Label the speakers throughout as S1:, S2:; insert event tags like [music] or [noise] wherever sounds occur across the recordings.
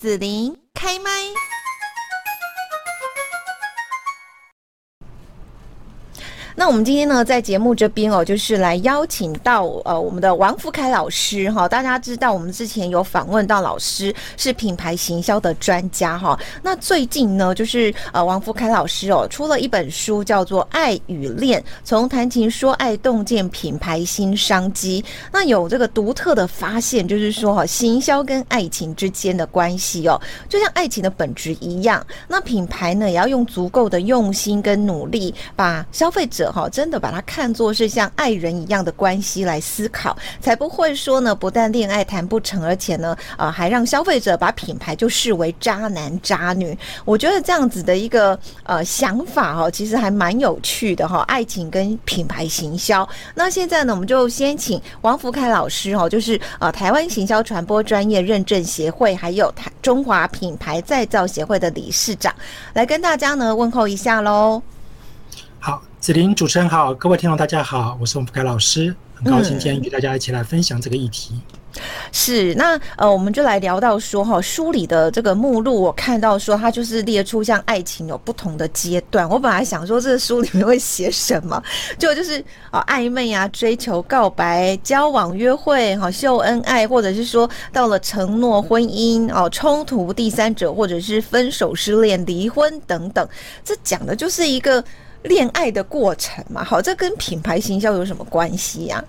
S1: 子琳开麦。那我们今天呢，在节目这边哦，就是来邀请到呃我们的王福凯老师哈。大家知道，我们之前有访问到老师是品牌行销的专家哈。那最近呢，就是呃王福凯老师哦出了一本书，叫做《爱与恋》，从谈情说爱，洞见品牌新商机。那有这个独特的发现，就是说哈，行销跟爱情之间的关系哦，就像爱情的本质一样。那品牌呢，也要用足够的用心跟努力，把消费者。好，真的把它看作是像爱人一样的关系来思考，才不会说呢，不但恋爱谈不成，而且呢，呃，还让消费者把品牌就视为渣男渣女。我觉得这样子的一个呃想法哦，其实还蛮有趣的哈。爱情跟品牌行销，那现在呢，我们就先请王福凯老师哦，就是呃台湾行销传播专业认证协会，还有台中华品牌再造协会的理事长，来跟大家呢问候一下喽。
S2: 好，子琳主持人好，各位听众大家好，我是王福凯老师，很高兴今天与大家一起来分享这个议
S1: 题。是，那呃，我们就来聊到说哈，书里的这个目录，我看到说它就是列出像爱情有不同的阶段。我本来想说这个书里面会写什么，[laughs] 就就是啊暧昧啊、追求、告白、交往、约会、哈秀恩爱，或者是说到了承诺、婚姻哦、冲突、第三者，或者是分手、失恋、离婚等等。这讲的就是一个。恋爱的过程嘛，好，这跟品牌行销有什么关系呀？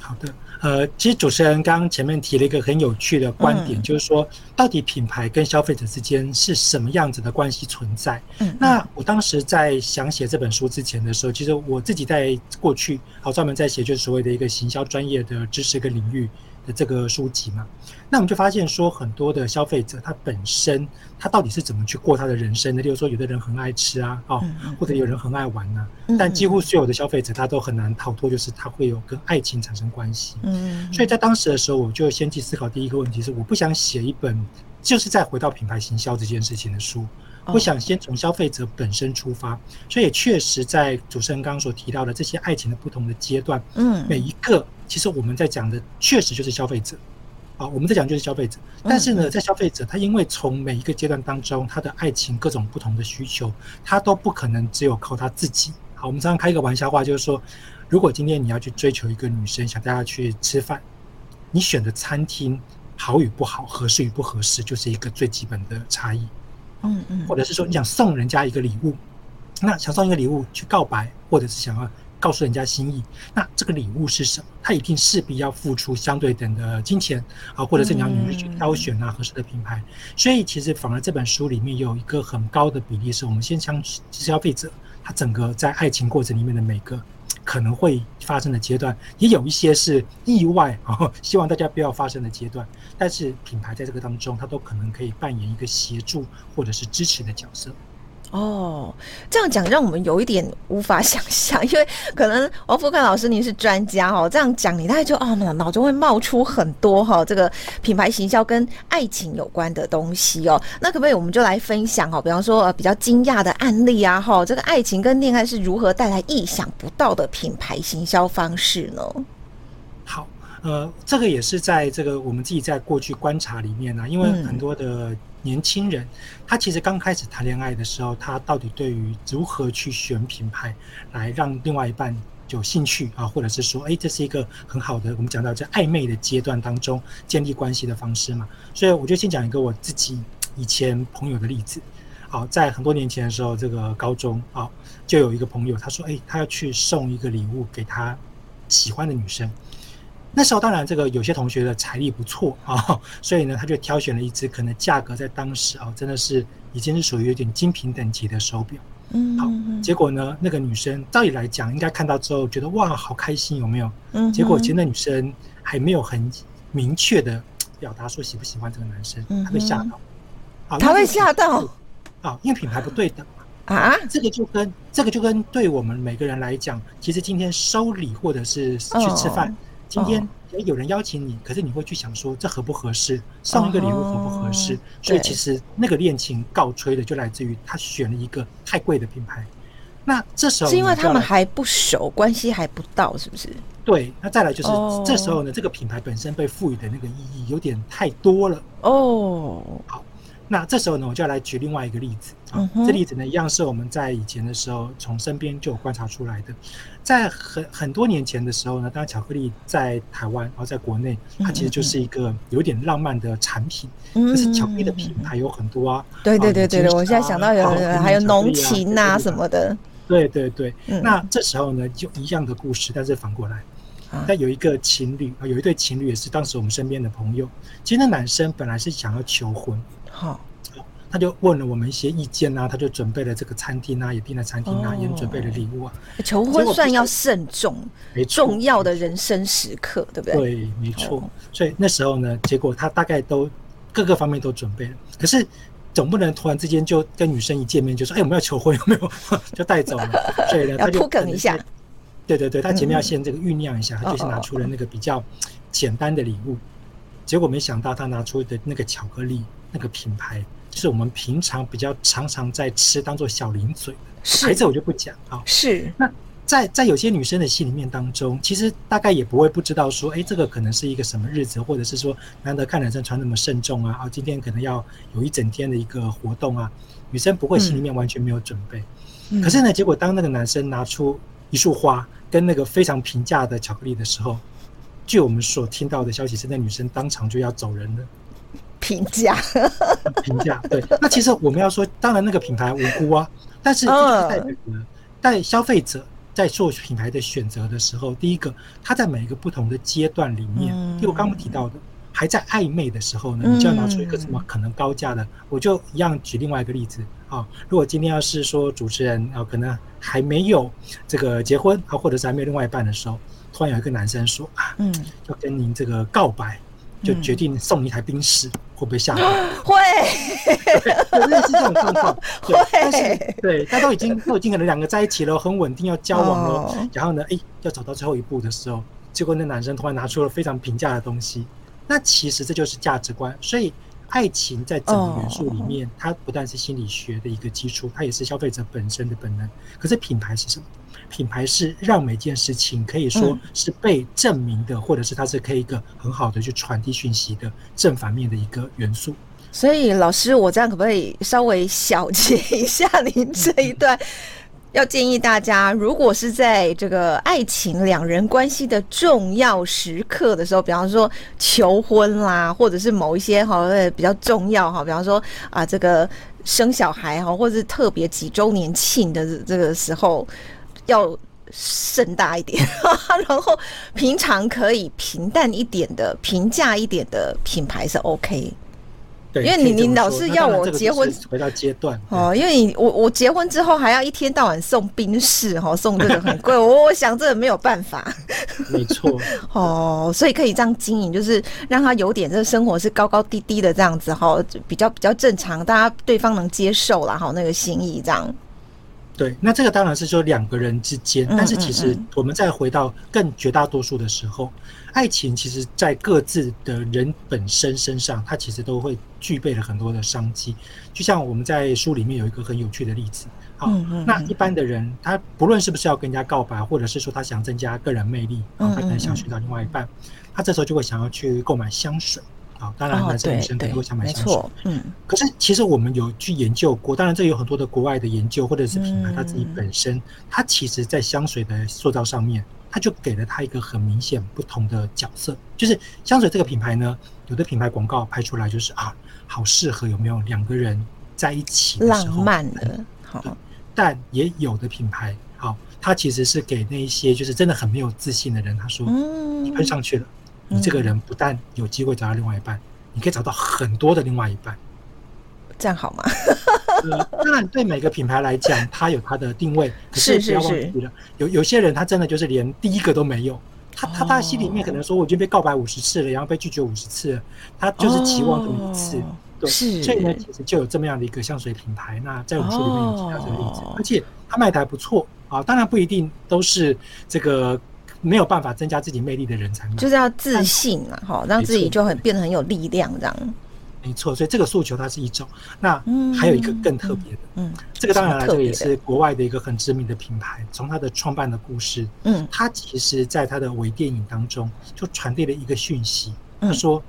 S2: 好的，呃，其实主持人刚刚前面提了一个很有趣的观点，就是说，到底品牌跟消费者之间是什么样子的关系存在？嗯，那我当时在想写这本书之前的时候，其实我自己在过去，好，专门在写就是所谓的一个行销专业的知识跟领域。的这个书籍嘛，那我们就发现说，很多的消费者他本身他到底是怎么去过他的人生的？例如说，有的人很爱吃啊，哦，或者有人很爱玩呐、啊，但几乎所有的消费者他都很难逃脱，就是他会有跟爱情产生关系。嗯，所以在当时的时候，我就先去思考第一个问题是，我不想写一本就是再回到品牌行销这件事情的书。我想先从消费者本身出发，所以也确实在主持人刚刚所提到的这些爱情的不同的阶段，嗯，每一个其实我们在讲的确实就是消费者，啊，我们在讲就是消费者。但是呢，在消费者他因为从每一个阶段当中，他的爱情各种不同的需求，他都不可能只有靠他自己。好，我们常常开一个玩笑话，就是说，如果今天你要去追求一个女生，想带她去吃饭，你选的餐厅好与不好，合适与不合适，就是一个最基本的差异。嗯嗯，或者是说你想送人家一个礼物，那想送一个礼物去告白，或者是想要告诉人家心意，那这个礼物是什么？他一定势必要付出相对等的金钱啊，或者是你要努力去挑选啊合适的品牌。所以其实反而这本书里面有一个很高的比例，是我们先将消费者他整个在爱情过程里面的每个。可能会发生的阶段，也有一些是意外啊，[laughs] 希望大家不要发生的阶段。但是品牌在这个当中，它都可能可以扮演一个协助或者是支持的角色。
S1: 哦，这样讲让我们有一点无法想象，因为可能王福闓老师您是专家哦，这样讲你大概就啊脑脑中会冒出很多哈这个品牌行销跟爱情有关的东西哦。那可不可以我们就来分享哦，比方说呃比较惊讶的案例啊哈，这个爱情跟恋爱是如何带来意想不到的品牌行销方式呢？
S2: 好，呃，这个也是在这个我们自己在过去观察里面呢、啊，因为很多的、嗯。年轻人，他其实刚开始谈恋爱的时候，他到底对于如何去选品牌来让另外一半有兴趣啊，或者是说，哎，这是一个很好的，我们讲到在暧昧的阶段当中建立关系的方式嘛。所以，我就先讲一个我自己以前朋友的例子。好，在很多年前的时候，这个高中啊，就有一个朋友，他说，哎，他要去送一个礼物给他喜欢的女生。那时候当然，这个有些同学的财力不错啊，所以呢，他就挑选了一只可能价格在当时啊，真的是已经是属于有点精品等级的手表。嗯，好，结果呢，那个女生照理来讲，应该看到之后觉得哇，好开心，有没有？嗯，结果其实那女生还没有很明确的表达说喜不喜欢这个男生，她被吓到。
S1: 啊，她被吓到
S2: 啊，因为品牌不对等嘛。[laughs] 啊，这个就跟这个就跟对我们每个人来讲，其实今天收礼或者是去吃饭。今天有人邀请你，可是你会去想说，这合不合适？送一个礼物合不合适？所以其实那个恋情告吹的就来自于他选了一个太贵的品牌。那这时候
S1: 是因为他们还不熟，关系还不到，是不是？
S2: 对。那再来就是这时候呢，这个品牌本身被赋予的那个意义有点太多了。哦。好，那这时候呢，我就要来举另外一个例子啊。这例子呢，一样是我们在以前的时候从身边就有观察出来的。在很很多年前的时候呢，当然巧克力在台湾，然后在国内，它其实就是一个有点浪漫的产品。可是巧克力的品牌有很多啊。
S1: 对对对对，我现在想到有还有浓情啊什么的。
S2: 对对对。那这时候呢，就一样的故事，但是反过来。但有一个情侣啊，有一对情侣也是当时我们身边的朋友。其实那男生本来是想要求婚，好，他就问了我们一些意见啊，他就准备了这个餐厅啊，也订了餐厅啊，也准备了礼物啊。
S1: 求婚算要慎重，重要的人生时刻，对不对？
S2: 对，没错。所以那时候呢，结果他大概都各个方面都准备了，可是总不能突然之间就跟女生一见面就说：“哎，我们要求婚，有没有？” [laughs] 就带走了。所以呢，他就
S1: 铺梗一下。
S2: 对对对，他前面要先这个酝酿一下，他就是拿出了那个比较简单的礼物，结果没想到他拿出的那个巧克力那个品牌，就是我们平常比较常常在吃，当做小零嘴的牌子，我就不讲啊。
S1: 是。
S2: 那在在有些女生的心里面当中，其实大概也不会不知道说，哎，这个可能是一个什么日子，或者是说难得看男生穿那么慎重啊，啊，今天可能要有一整天的一个活动啊，女生不会心里面完全没有准备。可是呢，结果当那个男生拿出一束花跟那个非常平价的巧克力的时候，据我们所听到的消息是，那女生当场就要走人了。
S1: 平价，
S2: 评价，对。那其实我们要说，当然那个品牌无辜啊，但是这就是代表呢，在消费者在做品牌的选择的时候，第一个，他在每一个不同的阶段里面，就我刚刚提到的。还在暧昧的时候呢，你就要拿出一个什么可能高价的？嗯、我就一样举另外一个例子啊。如果今天要是说主持人啊，可能还没有这个结婚啊，或者是还没有另外一半的时候，突然有一个男生说啊，嗯，要跟您这个告白，就决定送一台宾士，会不会吓到？[gasps]
S1: 会，
S2: 对，类似这种状况。[laughs] 会，但是对，他都已经都已经可能两个在一起了，很稳定要交往了，哦、然后呢，哎，要走到最后一步的时候，结果那男生突然拿出了非常平价的东西。那其实这就是价值观，所以爱情在整个元素里面，它不但是心理学的一个基础，它也是消费者本身的本能。可是品牌是什么？品牌是让每件事情可以说是被证明的，或者是它是可以一个很好的去传递讯息的正反面的一个元素。
S1: 所以老师，我这样可不可以稍微小结一下您这一段？要建议大家，如果是在这个爱情两人关系的重要时刻的时候，比方说求婚啦，或者是某一些哈比较重要哈，比方说啊这个生小孩哈，或者是特别几周年庆的这个时候，要盛大一点，[laughs] 然后平常可以平淡一点的、平价一点的品牌是 OK。因为你你老是要我结婚
S2: 回到阶段
S1: 哦，因为你我我结婚之后还要一天到晚送冰室哈，[laughs] 送这个很贵，我我想这个没有办法。
S2: 没错 [laughs]
S1: 哦，所以可以这样经营，就是让他有点这个生活是高高低低的这样子哈，比较比较正常，大家对方能接受啦哈，那个心意这样。
S2: 对，那这个当然是说两个人之间，但是其实我们再回到更绝大多数的时候，爱情其实在各自的人本身身上，它其实都会具备了很多的商机。就像我们在书里面有一个很有趣的例子，好，那一般的人他不论是不是要跟人家告白，或者是说他想增加个人魅力，他可能想寻找另外一半，他这时候就会想要去购买香水。当然，男生女生都会想买香水。嗯，可是其实我们有去研究过，当然这有很多的国外的研究，或者是品牌他自己本身，它其实在香水的塑造上面，它就给了它一个很明显不同的角色。就是香水这个品牌呢，有的品牌广告拍出来就是啊，好适合有没有两个人在一起的时候
S1: 浪漫的，好。
S2: 但也有的品牌，好，它其实是给那一些就是真的很没有自信的人，他说，你喷上去了。你这个人不但有机会找到另外一半，你可以找到很多的另外一半，
S1: 这样好吗？
S2: 当然，对每个品牌来讲，它有它的定位。[laughs] 可是不要忘记了，有有些人他真的就是连第一个都没有，他他他心里面可能说我已经被告白五十次了，然后被拒绝五十次了，他就是期望这么一次。对，所以呢，其实就有这么样的一个香水品牌。那在我们书里面有提到这个例子，而且他卖的还不错啊。当然不一定都是这个。没有办法增加自己魅力的人才，
S1: 就是要自信啊，好让自己就很变得很有力量这样。
S2: 没错，所以这个诉求它是一种。那还有一个更特别的，嗯，这个当然来，这个也是国外的一个很知名的品牌，从它的创办的故事，嗯，它其实在它的微电影当中就传递了一个讯息，他说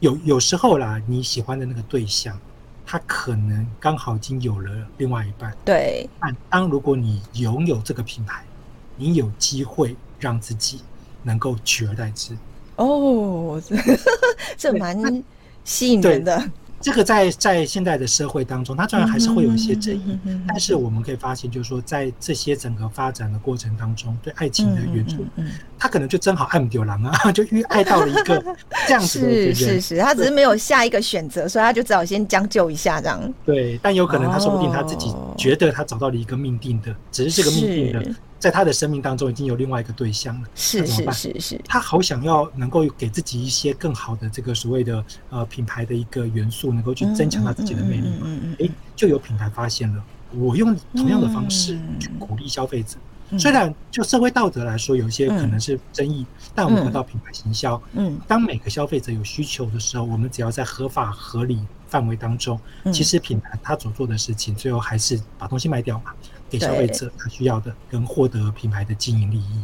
S2: 有有时候啦，你喜欢的那个对象，他可能刚好已经有了另外一半。
S1: 对，
S2: 但当如果你拥有这个品牌，你有机会让自己能够取而代之。
S1: 哦，这 [laughs] 蛮吸引人的。
S2: 这个在在现在的社会当中，它当然还是会有一些争议，但是我们可以发现，就是说，在这些整个发展的过程当中，对爱情的援助，他可能就正好爱不丢狼啊，[laughs] 就遇爱到了一个这样子的人，
S1: 是是是，他只是没有下一个选择，所以他就只好先将就一下这样。
S2: 对，但有可能他说不定他自己觉得他找到了一个命定的，只是这个命定的。在他的生命当中已经有另外一个对象了，
S1: 是是是是，
S2: 他好想要能够给自己一些更好的这个所谓的呃品牌的一个元素，能够去增强他自己的魅力嘛？嗯嗯，诶，就有品牌发现了，我用同样的方式去鼓励消费者，虽然就社会道德来说有一些可能是争议，但我们回到品牌行销，嗯，当每个消费者有需求的时候，我们只要在合法合理范围当中，其实品牌他所做的事情，最后还是把东西卖掉嘛。给消费者他需要的，跟获得品牌的经营利益。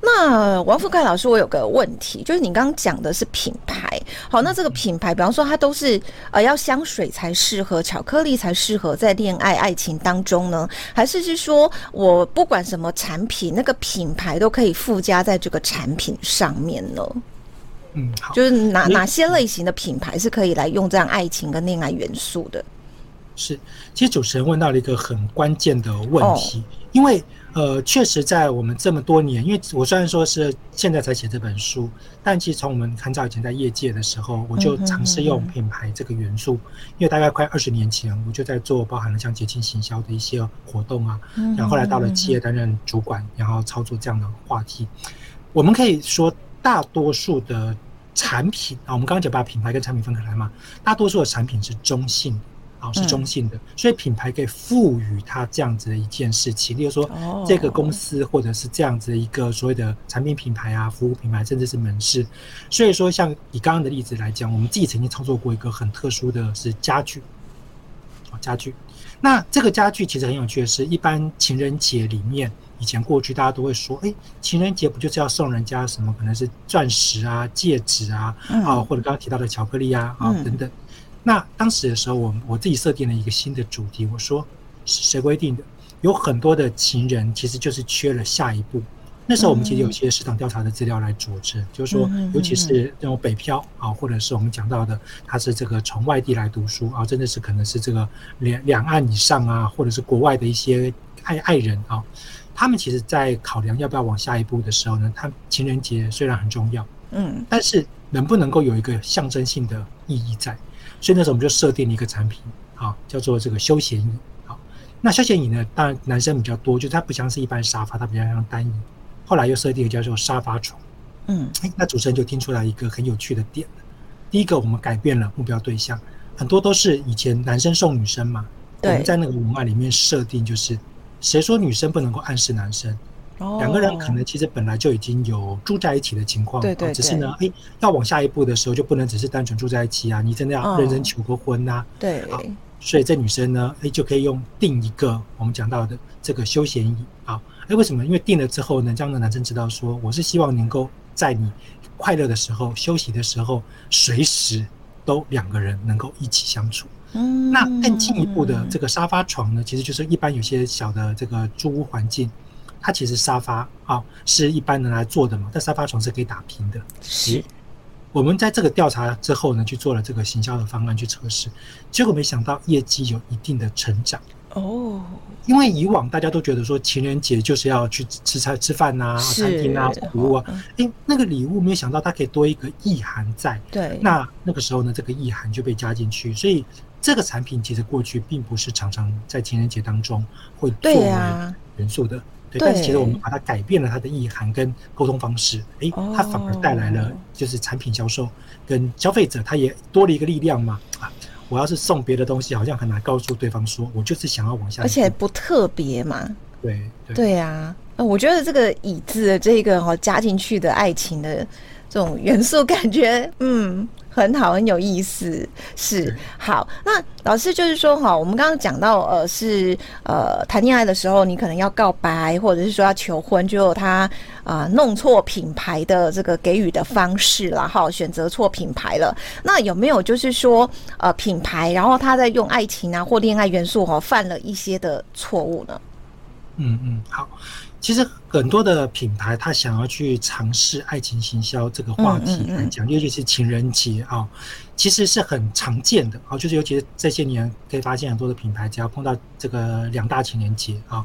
S1: 那王富盖老师，我有个问题，就是你刚刚讲的是品牌，好，那这个品牌，比方说它都是呃要香水才适合，巧克力才适合在恋爱爱情当中呢？还是是说我不管什么产品，那个品牌都可以附加在这个产品上面呢？
S2: 嗯，好，
S1: 就是哪哪些类型的品牌是可以来用这样爱情跟恋爱元素的？
S2: 是，其实主持人问到了一个很关键的问题，因为呃，确实在我们这么多年，因为我虽然说是现在才写这本书，但其实从我们很早以前在业界的时候，我就尝试用品牌这个元素，因为大概快二十年前，我就在做包含了像节庆行销的一些活动啊，然后后来到了企业担任主管，然后操作这样的话题，我们可以说大多数的产品啊，我们刚刚讲把品牌跟产品分开来嘛，大多数的产品是中性。是中性的，所以品牌可以赋予它这样子的一件事情，例如说这个公司或者是这样子的一个所谓的产品品牌啊、服务品牌，甚至是门市。所以说，像以刚刚的例子来讲，我们自己曾经操作过一个很特殊的是家具，家具。那这个家具其实很有趣的是，一般情人节里面，以前过去大家都会说，哎，情人节不就是要送人家什么？可能是钻石啊、戒指啊，啊，或者刚刚提到的巧克力啊，啊等等。那当时的时候，我我自己设定了一个新的主题，我说是谁规定的？有很多的情人其实就是缺了下一步。那时候我们其实有一些市场调查的资料来佐证，就是说，尤其是那种北漂啊，或者是我们讲到的，他是这个从外地来读书啊，真的是可能是这个两两岸以上啊，或者是国外的一些爱爱人啊，他们其实在考量要不要往下一步的时候呢，他情人节虽然很重要，嗯，但是能不能够有一个象征性的意义在？所以那时候我们就设定了一个产品，啊，叫做这个休闲椅。好，那休闲椅呢，当然男生比较多，就它不像是一般沙发，它比较像单椅。后来又设定了叫做沙发床。嗯，哎，那主持人就听出来一个很有趣的点。第一个，我们改变了目标对象，很多都是以前男生送女生嘛。对。我们在那个文案里面设定就是，谁说女生不能够暗示男生？两个人可能其实本来就已经有住在一起的情况，对对，只是呢，哎，要往下一步的时候就不能只是单纯住在一起啊，你真的要认真求个婚呐，对，好，所以这女生呢，哎，就可以用订一个我们讲到的这个休闲椅啊，哎，为什么？因为订了之后呢，这样的男生知道说，我是希望能够在你快乐的时候、休息的时候，随时都两个人能够一起相处。嗯，那更进一步的这个沙发床呢，其实就是一般有些小的这个住屋环境。它其实沙发啊是一般人来坐的嘛，但沙发床是可以打平的。是，我们在这个调查之后呢，去做了这个行销的方案去测试，结果没想到业绩有一定的成长。哦，因为以往大家都觉得说情人节就是要去吃菜吃饭呐，餐厅啊，礼物啊，诶，那个礼物没有想到它可以多一个意涵在。对，那那个时候呢，这个意涵就被加进去，所以这个产品其实过去并不是常常在情人节当中会作为元素的。但是其实我们把它改变了它的意涵跟沟通方式，诶，它反而带来了就是产品销售跟消费者，他也多了一个力量嘛。啊，我要是送别的东西，好像很难告诉对方说，我就是想要往下，而
S1: 且不特别嘛。
S2: 对
S1: 对对，啊，我觉得这个椅子的这个哈加进去的爱情的。这种元素，感觉嗯。很好，很有意思，是好。那老师就是说，哈，我们刚刚讲到，呃，是呃谈恋爱的时候，你可能要告白，或者是说要求婚，就有他啊、呃、弄错品牌的这个给予的方式了，哈，选择错品牌了。那有没有就是说，呃，品牌，然后他在用爱情啊或恋爱元素，哈，犯了一些的错误呢？
S2: 嗯嗯，好。其实很多的品牌，他想要去尝试爱情行销这个话题来讲，尤其是情人节啊，其实是很常见的啊。就是尤其是这些年，可以发现很多的品牌，只要碰到这个两大情人节啊，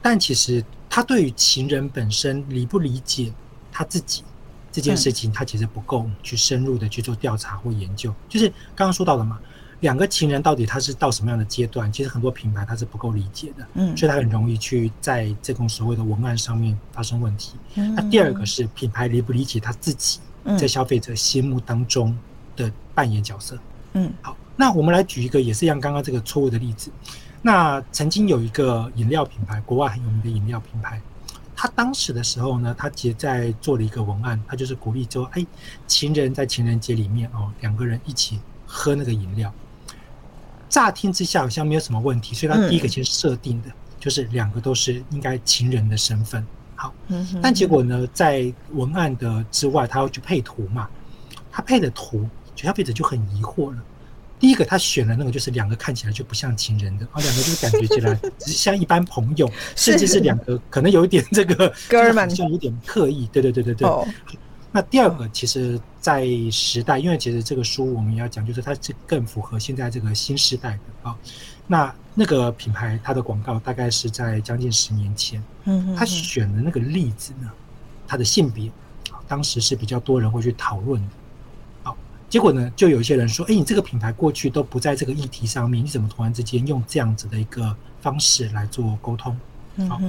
S2: 但其实他对于情人本身理不理解他自己这件事情，他其实不够去深入的去做调查或研究。就是刚刚说到的嘛。两个情人到底他是到什么样的阶段？其实很多品牌他是不够理解的，嗯，所以他很容易去在这种所谓的文案上面发生问题。那第二个是品牌理不理解他自己在消费者心目当中的扮演角色。嗯，好，那我们来举一个也是像刚刚这个错误的例子。那曾经有一个饮料品牌，国外很有名的饮料品牌，他当时的时候呢，他其实在做了一个文案，他就是鼓励说，哎，情人在情人节里面哦，两个人一起喝那个饮料。乍听之下好像没有什么问题，所以他第一个先设定的就是两个都是应该情人的身份。好，但结果呢，在文案的之外，他要去配图嘛，他配的图，消费者就很疑惑了。第一个，他选了那个就是两个看起来就不像情人的，啊，[laughs] 两个就是感觉起来只是像一般朋友，[laughs] 甚至是两个可能有一点这个 [laughs] 哥们，像有点刻意。对对对对对。那第二个，其实，在时代，因为其实这个书我们要讲，就是它是更符合现在这个新时代的啊。那那个品牌，它的广告大概是在将近十年前，嗯，他选的那个例子呢，它的性别，当时是比较多人会去讨论的。好，结果呢，就有一些人说，哎，你这个品牌过去都不在这个议题上面，你怎么突然之间用这样子的一个方式来做沟通？好，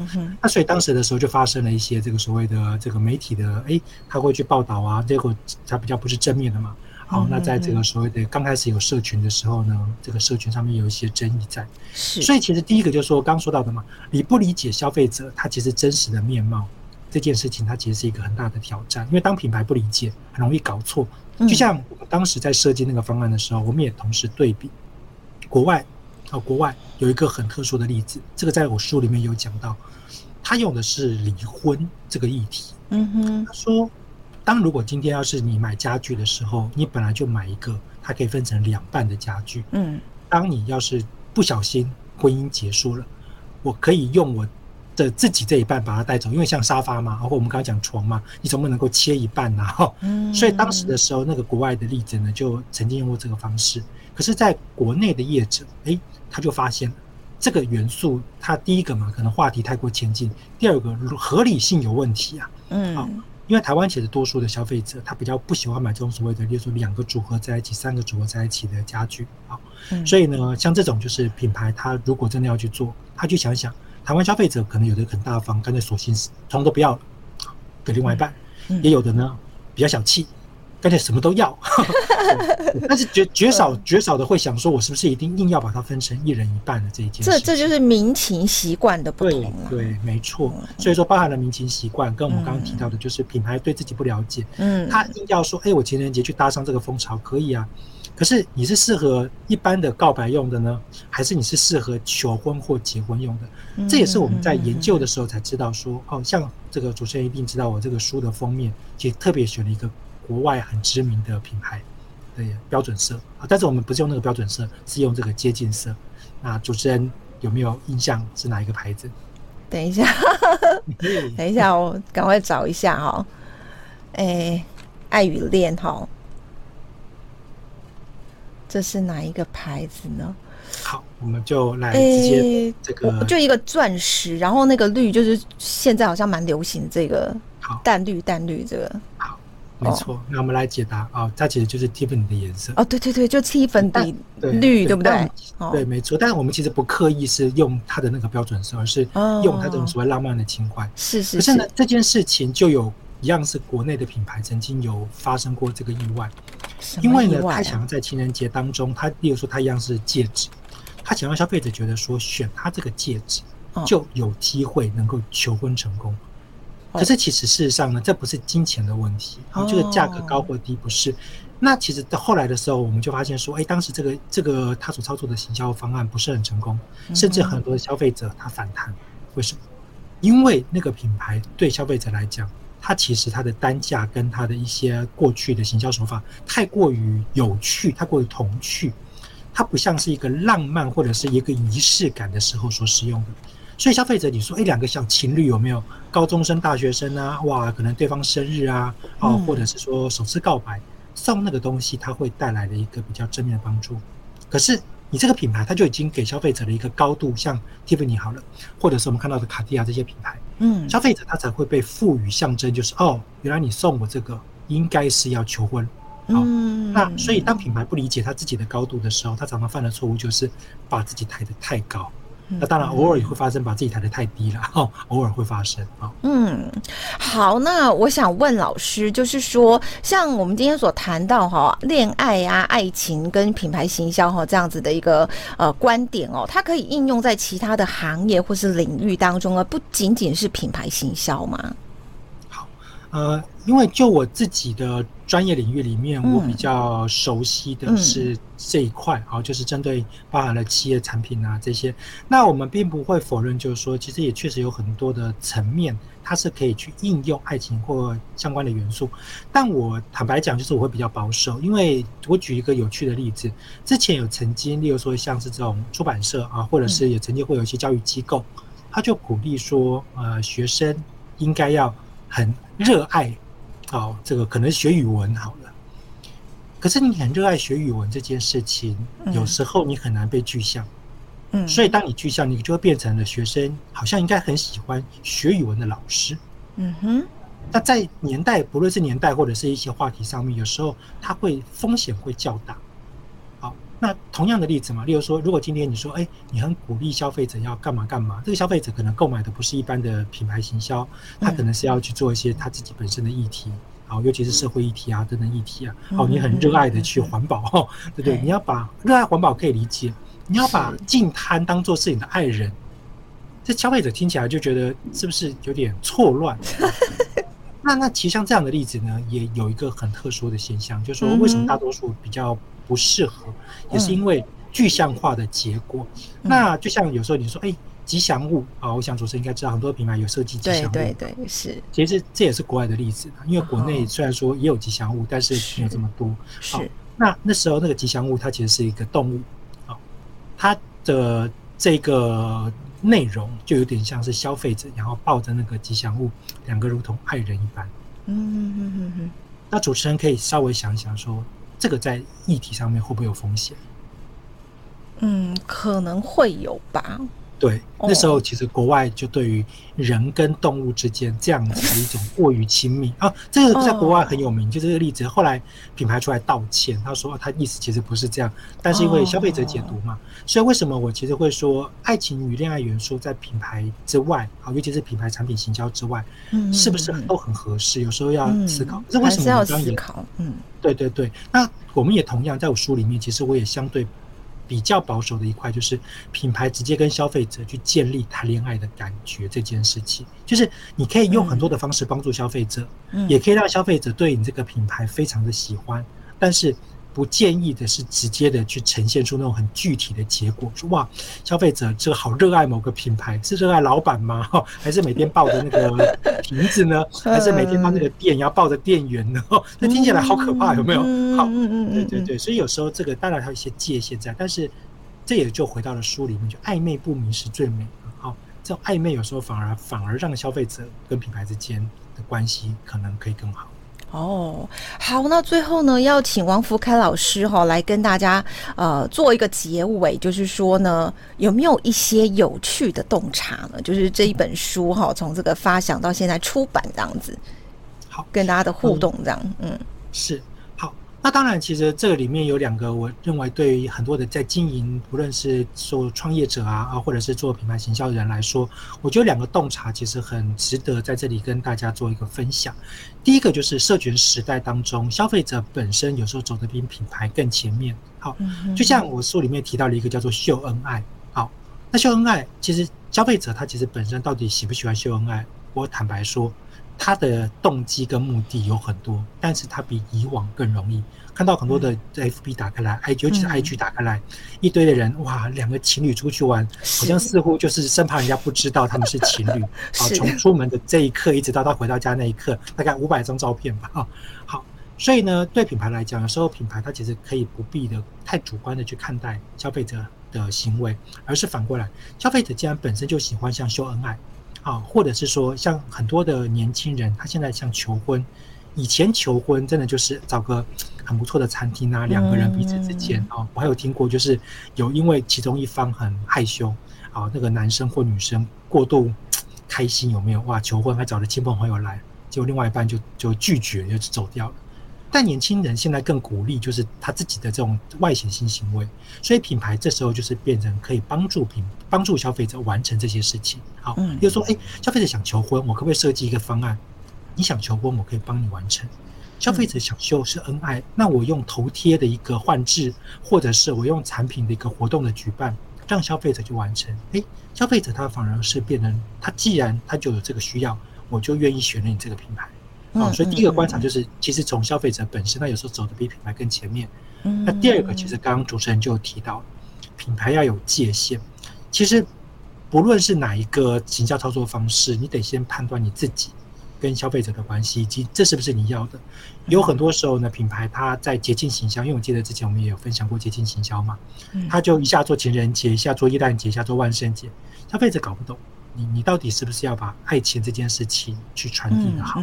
S2: 那所以当时的时候就发生了一些这个所谓的这个媒体的，哎，他会去报道啊，结果他比较不是正面的嘛。好，那在这个所谓的刚开始有社群的时候呢，这个社群上面有一些争议在。是，所以其实第一个就是说刚刚说到的嘛，你不理解消费者他其实真实的面貌这件事情，它其实是一个很大的挑战，因为当品牌不理解，很容易搞错。就像我们当时在设计那个方案的时候，我们也同时对比国外。哦，国外有一个很特殊的例子，这个在我书里面有讲到，他用的是离婚这个议题。嗯哼，他说，当如果今天要是你买家具的时候，你本来就买一个，它可以分成两半的家具。嗯，当你要是不小心婚姻结束了，我可以用我的自己这一半把它带走，因为像沙发嘛，然后我们刚刚讲床嘛，你总不能够切一半呐？哈，嗯，所以当时的时候，那个国外的例子呢，就曾经用过这个方式。可是，在国内的业者，哎。他就发现这个元素，它第一个嘛，可能话题太过前进；第二个合理性有问题啊。嗯，啊，因为台湾其实多数的消费者，他比较不喜欢买这种所谓的，例如说两个组合在一起、三个组合在一起的家具啊。所以呢，像这种就是品牌，他如果真的要去做，他去想想，台湾消费者可能有的很大方，干脆索性通都不要了，给另外一半；也有的呢，比较小气。而且什么都要，[laughs] [laughs] 但是绝绝少绝少的会想说，我是不是一定硬要把它分成一人一半的这一件事？这这就是民情习惯的不同。对对，没错。所以说，包含了民情习惯，跟我们刚刚提到的，就是品牌对自己不了解。嗯，他硬要说，哎，我情人节去搭上这个风潮可以啊。可是你是适合一般的告白用的呢，还是你是适合求婚或结婚用的？这也是我们在研究的时候才知道说，哦，像这个主持人一定知道，我这个书的封面其实特别选了一个。国外很知名的品牌的标准色啊，但是我们不是用那个标准色，是用这个接近色。那主持人有没有印象是哪一个牌子？
S1: 等一下，[laughs] 等一下，我赶快找一下哈。哎，爱与恋哈，这是哪一个牌子呢？
S2: 好，我们就来直接这个，
S1: 就一个钻石，然后那个绿就是现在好像蛮流行这个淡绿淡绿这个。
S2: 好。没错，那我们来解答啊、哦，它其实就是 Tiffany 的颜色
S1: 哦，对对对，就 Tiffany 绿，对不对？
S2: 对，没错。但是我们其实不刻意是用它的那个标准色，而是用它这种所谓浪漫的情怀。是是。可是呢，这件事情就有一样是国内的品牌曾经有发生过这个意外，因为呢，他想要在情人节当中，他例如说他一样是戒指，他想让消费者觉得说选他这个戒指就有机会能够求婚成功。可是其实事实上呢，这不是金钱的问题，然后这个价格高或低不是。那其实到后来的时候，我们就发现说，哎，当时这个这个他所操作的行销方案不是很成功，甚至很多的消费者他反弹。为什么？因为那个品牌对消费者来讲，它其实它的单价跟它的一些过去的行销手法太过于有趣，太过于童趣，它不像是一个浪漫或者是一个仪式感的时候所使用的。所以消费者，你说，哎，两个像情侣有没有？高中生、大学生啊，哇，可能对方生日啊，哦，或者是说首次告白。送那个东西，它会带来的一个比较正面的帮助。可是你这个品牌，它就已经给消费者的一个高度，像 Tiffany 好了，或者是我们看到的卡地亚这些品牌，嗯，消费者他才会被赋予象征，就是哦，原来你送我这个，应该是要求婚。好，那所以当品牌不理解他自己的高度的时候，他常常犯的错误就是把自己抬得太高。那当然，偶尔也会发生把自己抬得太低了哈，[laughs] 偶尔会发生啊。
S1: 嗯，好，那我想问老师，就是说，像我们今天所谈到哈，恋爱啊、爱情跟品牌行销哈这样子的一个呃观点哦，它可以应用在其他的行业或是领域当中，啊不仅仅是品牌行销吗？
S2: 好，呃，因为就我自己的。专业领域里面，我比较熟悉的是这一块，好、嗯，就是针对包含了企业产品啊这些。那我们并不会否认，就是说，其实也确实有很多的层面，它是可以去应用爱情或相关的元素。但我坦白讲，就是我会比较保守，因为我举一个有趣的例子，之前有曾经，例如说像是这种出版社啊，或者是也曾经会有一些教育机构，他就鼓励说，呃，学生应该要很热爱。好，这个可能学语文好了，可是你很热爱学语文这件事情，有时候你很难被具象。嗯，所以当你具象，你就会变成了学生好像应该很喜欢学语文的老师。嗯哼，那在年代，不论是年代或者是一些话题上面，有时候它会风险会较大。那同样的例子嘛，例如说，如果今天你说，哎，你很鼓励消费者要干嘛干嘛，这个消费者可能购买的不是一般的品牌行销，他可能是要去做一些他自己本身的议题，好，尤其是社会议题啊等等议题啊，好，你很热爱的去环保，对不对？你要把热爱环保可以理解，你要把净滩当做是你的爱人，这消费者听起来就觉得是不是有点错乱？[laughs] 那那其实像这样的例子呢，也有一个很特殊的现象，就是说为什么大多数比较不适合，也是因为具象化的结果。嗯、那就像有时候你说，哎，吉祥物啊，我想主持人应该知道，很多品牌有设计吉祥物。
S1: 对对对，是。
S2: 其实这也是国外的例子，因为国内虽然说也有吉祥物，哦、但是没有这么多。是。是那那时候那个吉祥物它其实是一个动物，啊，它的这个内容就有点像是消费者，然后抱着那个吉祥物，两个如同爱人一般。嗯嗯嗯嗯嗯。那主持人可以稍微想一想说。这个在议题上面会不会有风险？
S1: 嗯，可能会有吧。
S2: 对，那时候其实国外就对于人跟动物之间这样子的一种过于亲密啊，这个在国外很有名，就这个例子。后来品牌出来道歉，他说他意思其实不是这样，但是因为消费者解读嘛，所以为什么我其实会说爱情与恋爱元素在品牌之外啊，尤其是品牌产品行销之外，是不是都很合适？有时候要思考。这为什么要思考？嗯，对对对。那我们也同样在我书里面，其实我也相对。比较保守的一块就是品牌直接跟消费者去建立谈恋爱的感觉这件事情，就是你可以用很多的方式帮助消费者，也可以让消费者对你这个品牌非常的喜欢，但是。不建议的是直接的去呈现出那种很具体的结果，说哇，消费者这个好热爱某个品牌，是热爱老板吗？还是每天抱着那个瓶子呢？[laughs] 还是每天帮那个店要抱着店员呢？那听起来好可怕，有没有？好，对对对，所以有时候这个当然还有一些界限在，但是这也就回到了书里面，就暧昧不明是最美。好，这种暧昧有时候反而反而让消费者跟品牌之间的关系可能可以更好。
S1: 哦，好，那最后呢，要请王福开老师哈、哦、来跟大家呃做一个结尾，就是说呢，有没有一些有趣的洞察呢？就是这一本书哈、哦，从这个发想到现在出版这样子，好，跟大家的互动这样，嗯，嗯
S2: 是。那当然，其实这个里面有两个，我认为对于很多的在经营，不论是做创业者啊啊，或者是做品牌行销的人来说，我觉得两个洞察其实很值得在这里跟大家做一个分享。第一个就是社群时代当中，消费者本身有时候走得比品牌更前面。好，就像我书里面提到了一个叫做秀恩爱。好，那秀恩爱其实消费者他其实本身到底喜不喜欢秀恩爱？我坦白说。他的动机跟目的有很多，但是他比以往更容易看到很多的 FB 打开来，IG 尤其是 IG 打开来，一堆的人哇，两个情侣出去玩，好像似乎就是生怕人家不知道他们是情侣 [laughs] 啊。从出门的这一刻一直到他回到家那一刻，大概五百张照片吧啊。好，所以呢，对品牌来讲，有时候品牌它其实可以不必的太主观的去看待消费者的行为，而是反过来，消费者既然本身就喜欢像秀恩爱。啊，或者是说，像很多的年轻人，他现在像求婚，以前求婚真的就是找个很不错的餐厅啊，两个人彼此之间啊，我还有听过，就是有因为其中一方很害羞啊，那个男生或女生过度开心有没有？哇，求婚还找了亲朋好友来，结果另外一半就就拒绝，就走掉了。但年轻人现在更鼓励，就是他自己的这种外显性行为，所以品牌这时候就是变成可以帮助品帮助消费者完成这些事情。好，比如说，哎，消费者想求婚，我可不可以设计一个方案？你想求婚，我可以帮你完成。消费者想秀是恩爱，那我用头贴的一个换置，或者是我用产品的一个活动的举办，让消费者去完成。哎，消费者他反而是变成，他既然他就有这个需要，我就愿意选了你这个品牌。啊、哦，所以第一个观察就是，其实从消费者本身，他有时候走的比品牌更前面。那第二个，其实刚刚主持人就提到，品牌要有界限。其实不论是哪一个行销操作方式，你得先判断你自己跟消费者的关系，以及这是不是你要的。有很多时候呢，品牌它在节庆行销，因为我记得之前我们也有分享过节庆行销嘛，他就一下做情人节，一下做耶诞节，一下做万圣节，消费者搞不懂。你你到底是不是要把爱情这件事情去传递的好？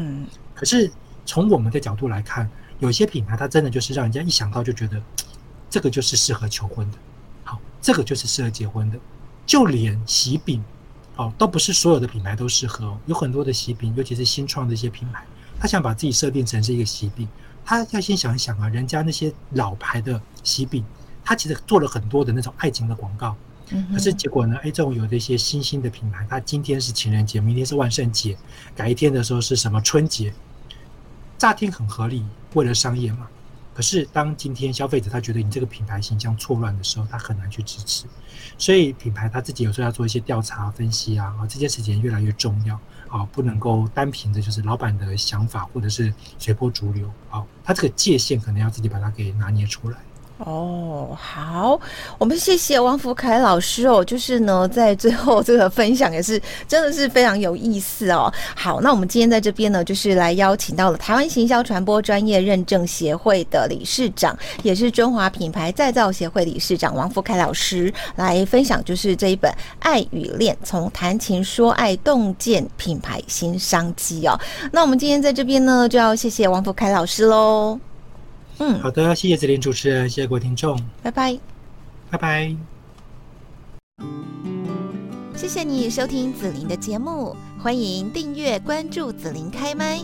S2: 可是从我们的角度来看，有些品牌它真的就是让人家一想到就觉得，这个就是适合求婚的，好，这个就是适合结婚的。就连喜饼，哦，都不是所有的品牌都适合。有很多的喜饼，尤其是新创的一些品牌，他想把自己设定成是一个喜饼，他要先想一想啊，人家那些老牌的喜饼，他其实做了很多的那种爱情的广告。可是结果呢？哎，这种有的一些新兴的品牌，它今天是情人节，明天是万圣节，改一天的时候是什么春节？乍听很合理，为了商业嘛。可是当今天消费者他觉得你这个品牌形象错乱的时候，他很难去支持。所以品牌他自己有时候要做一些调查分析啊，啊，这件事情越来越重要啊，不能够单凭着就是老板的想法或者是随波逐流啊，他这个界限可能要自己把它给拿捏出来。
S1: 哦，好，我们谢谢王福凯老师哦。就是呢，在最后这个分享也是真的是非常有意思哦。好，那我们今天在这边呢，就是来邀请到了台湾行销传播专业认证协会的理事长，也是中华品牌再造协会理事长王福凯老师来分享，就是这一本《爱与恋：从谈情说爱洞见品牌新商机》哦。那我们今天在这边呢，就要谢谢王福凯老师喽。嗯，
S2: 好的，谢谢子琳主持人，谢谢各位听众，
S1: 拜拜，
S2: 拜拜，
S1: 谢谢你收听紫琳的节目，欢迎订阅关注紫琳开麦，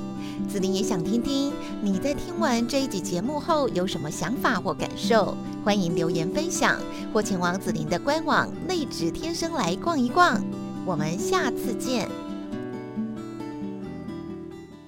S1: 紫琳也想听听你在听完这一集节目后有什么想法或感受，欢迎留言分享或前往紫琳的官网内职天生来逛一逛，我们下次见。